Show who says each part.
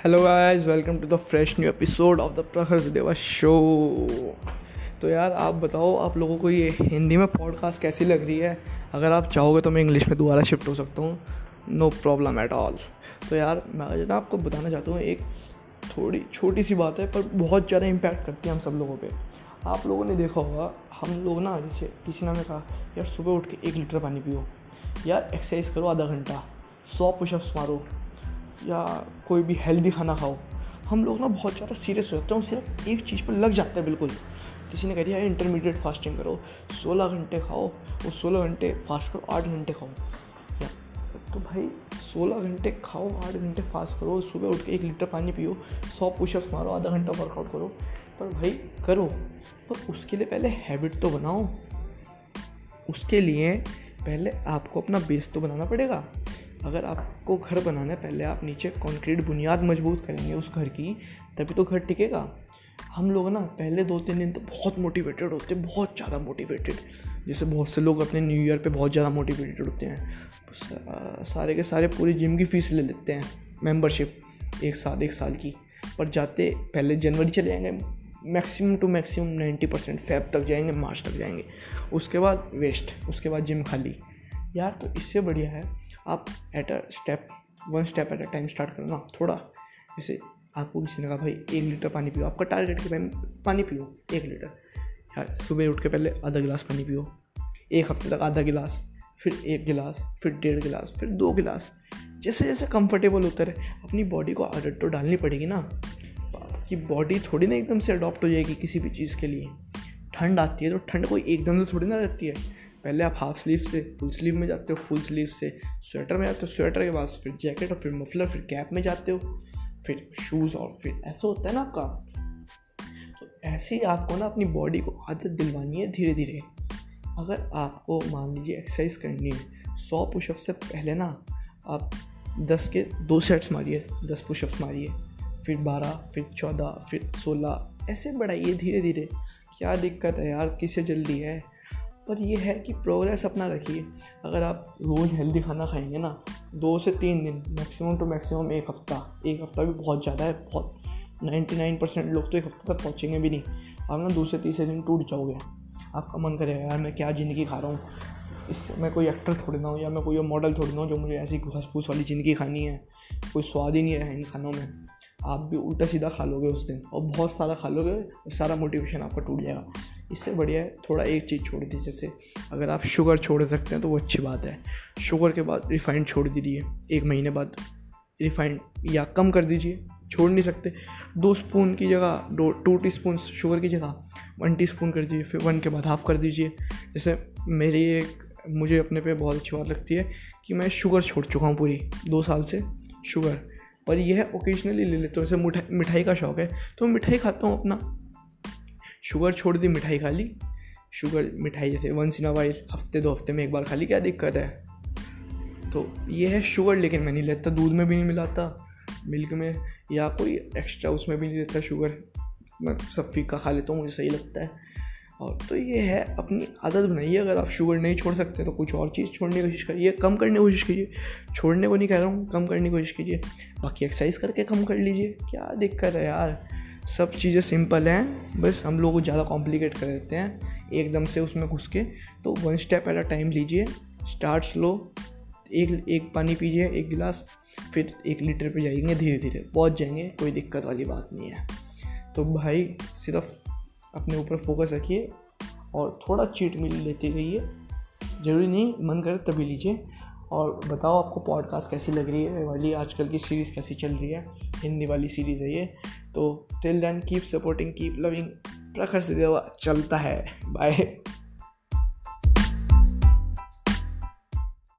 Speaker 1: Hello guys welcome to the fresh new episode of the Prakhar Deva show तो यार, आप बताओ, आप लोगों को ये हिंदी में पॉडकास्ट कैसी लग रही है? अगर आप चाहोगे तो मैं इंग्लिश में दोबारा शिफ्ट हो सकता हूँ। नो प्रॉब्लम एट ऑल तो यार, मैं ना आपको बताना चाहता हूँ, एक थोड़ी छोटी सी बात है, पर बहुत ज़्यादा इम्पैक्ट करती है हम सब लोगों पर आप लोगों ने देखा होगा, हम लोग ना, जैसे किसी ने कहा, यार, सुबह उठ के एक लीटर पानी पियो। यार एक्सरसाइज करो आधा घंटा। सौ पुशअप्स मारो। या कोई भी हेल्दी खाना खाओ, हम लोग ना बहुत ज़्यादा सीरियस हो जाते हैं सिर्फ़ एक चीज़ पर लग जाते हैं बिल्कुल। किसी ने कह दिया इंटरमीडिएट फास्टिंग करो, सोलह घंटे खाओ और सोलह घंटे फास्ट करो, आठ घंटे खाओ। या तो भाई, सोलह घंटे खाओ, आठ घंटे फास्ट करो, सुबह उठ के एक लीटर पानी पियो, सौ पुशअप्स मारो, आधा घंटा वर्कआउट करो। पर भाई, करो, पर उसके लिए पहले हैबिट तो बनाओ। उसके लिए पहले आपको अपना बेस तो बनाना पड़ेगा। अगर आपको घर बनाना है, पहले आप नीचे कंक्रीट बुनियाद मज़बूत करेंगे उस घर की, तभी तो घर टिकेगा। हम लोग ना, पहले दो तीन दिन तो बहुत मोटिवेटेड होते हैं बहुत ज़्यादा मोटिवेटेड जैसे बहुत से लोग अपने न्यू ईयर पे बहुत ज़्यादा मोटिवेटेड होते हैं। सारे के सारे पूरी जिम की फ़ीस ले लेते हैं मेंबरशिप एक साल एक साल की। पर जाते, पहले जनवरी चले जाएँगे maximum two maximum ninety percent Feb तक जाएँगे मार्च तक जाएँगे। उसके बाद वेस्ट उसके बाद जिम खाली। यार तो इससे बढ़िया है आप at a step one step at a time start करो ना थोड़ा जैसे आपको किसी ने कहा भाई, एक लीटर पानी पियो। आपका टारगेट के पानी पियो, एक लीटर। यार, सुबह उठ के पहले आधा गिलास पानी पियो। एक हफ़्ते तक आधा गिलास, फिर एक गिलास, फिर डेढ़ गिलास, फिर दो गिलास। जैसे जैसे कंफर्टेबल होता रहे, अपनी बॉडी को आदत तो डालनी पड़ेगी ना। कि बॉडी थोड़ी ना एकदम से अडॉप्ट हो जाएगी किसी भी चीज़ के लिए। ठंड आती है तो ठंड कोई एकदम से थोड़ी ना रहती है। पहले आप हाफ़ स्लीव से फुल स्लीव में जाते हो फुल स्लीव से स्वेटर में जाते हो स्वेटर के बाद फिर जैकेट और फिर मफलर फिर कैप में जाते हो, फिर शूज़ और फिर ऐसा होता है ना आपका। तो ऐसे ही आपको ना अपनी बॉडी को आदत दिलवानी है धीरे धीरे अगर आपको मान लीजिए एक्सरसाइज करनी है, सौ पुशअप से पहले ना आप दस के दो सेट्स मारिए, दस पुशअप्स मारिए, फिर बारह, फिर चौदह, फिर सोलह, ऐसे बढ़ाइए धीरे धीरे क्या दिक्कत है यार, किसे जल्दी है? पर ये है कि प्रोग्रेस अपना रखिए। अगर आप रोज़ हेल्दी खाना खाएँगे ना, दो से तीन दिन मैक्सिमम टू मैक्सिमम एक हफ़्ता। एक हफ़्ता भी बहुत ज़्यादा है, बहुत नाइन्टी नाइन परसेंट लोग तो एक हफ़्ते तक पहुँचेंगे भी नहीं। आप ना दूसरे, तीसरे दिन टूट जाओगे। आपका मन करेगा, यार मैं क्या ज़िंदगी खा रहा हूँ? इससे मैं कोई एक्टर थोड़ी ना हूँ या मैं कोई मॉडल थोड़ी ना हूँ जो मुझे ऐसी घुस फूस वाली ज़िंदगी खानी है। कोई स्वाद ही नहीं है इन खानों में। आप भी उल्टा सीधा खा लोगे उस दिन और बहुत सारा खा लोगे, सारा मोटिवेशन आपका टूट जाएगा। इससे बढ़िया है थोड़ा एक चीज़ छोड़ दीजिए, जैसे अगर आप शुगर छोड़ सकते हैं तो वो अच्छी बात है। शुगर के बाद रिफाइंड छोड़ दीजिए, एक महीने बाद रिफाइंड या कम कर दीजिए, छोड़ नहीं सकते। दो स्पून की जगह, दो टू टी स्पून शुगर की जगह वन टी स्पून कर दीजिए, फिर वन के बाद हाफ़ कर दीजिए। जैसे मेरी एक, मुझे अपने पे बहुत अच्छी बात लगती है कि मैं शुगर छोड़ चुका हूँ पूरी, दो साल से शुगर। पर यह ओकेजनली ले लेता हूँ, जैसे मिठाई का शौक़ है तो मिठाई खाता हूँ अपना शुगर छोड़ दी, मिठाई खा ली। शुगर, मिठाई जैसे वंस इन अ वाइल हफ़्ते दो हफ़्ते में एक बार खा ली, क्या दिक्कत है? तो ये है शुगर, लेकिन मैं नहीं लेता, दूध में भी नहीं मिलाता, मिल्क में, या कोई एक्स्ट्रा उसमें भी नहीं लेता शुगर। मैं सब फीका खा लेता हूँ, मुझे सही लगता है। और तो ये है, अपनी आदत बनाइए, अगर आप शुगर नहीं छोड़ सकते तो कुछ और चीज़ छोड़ने की कोशिश करिए, कम करने की कोशिश कीजिए। छोड़ने को नहीं कह रहा हूँ, कम करने की कोशिश कीजिए। बाकी एक्सरसाइज करके कम कर लीजिए, क्या दिक्कत है यार? सब चीज़ें सिंपल हैं, बस हम लोग ज़्यादा कॉम्प्लिकेट कर देते हैं, एकदम से उसमें घुस के। तो one step at a time लीजिए स्टार्ट स्लो एक एक पानी पीजिए, एक गिलास, फिर एक लीटर पे जाएँगे धीरे धीरे, पहुँच जाएँगे, कोई दिक्कत वाली बात नहीं है। तो भाई सिर्फ़ अपने ऊपर फोकस रखिए और थोड़ा चीट मिल लेते रहिए, ज़रूरी नहीं, मन करे तभी लीजिए। और बताओ आपको पॉडकास्ट कैसी लग रही है वाली? आजकल की सीरीज़ कैसी चल रही है? हिंदी वाली सीरीज़ है ये। तो till then keep supporting keep loving Prakhar से देवा, चलता है। बाय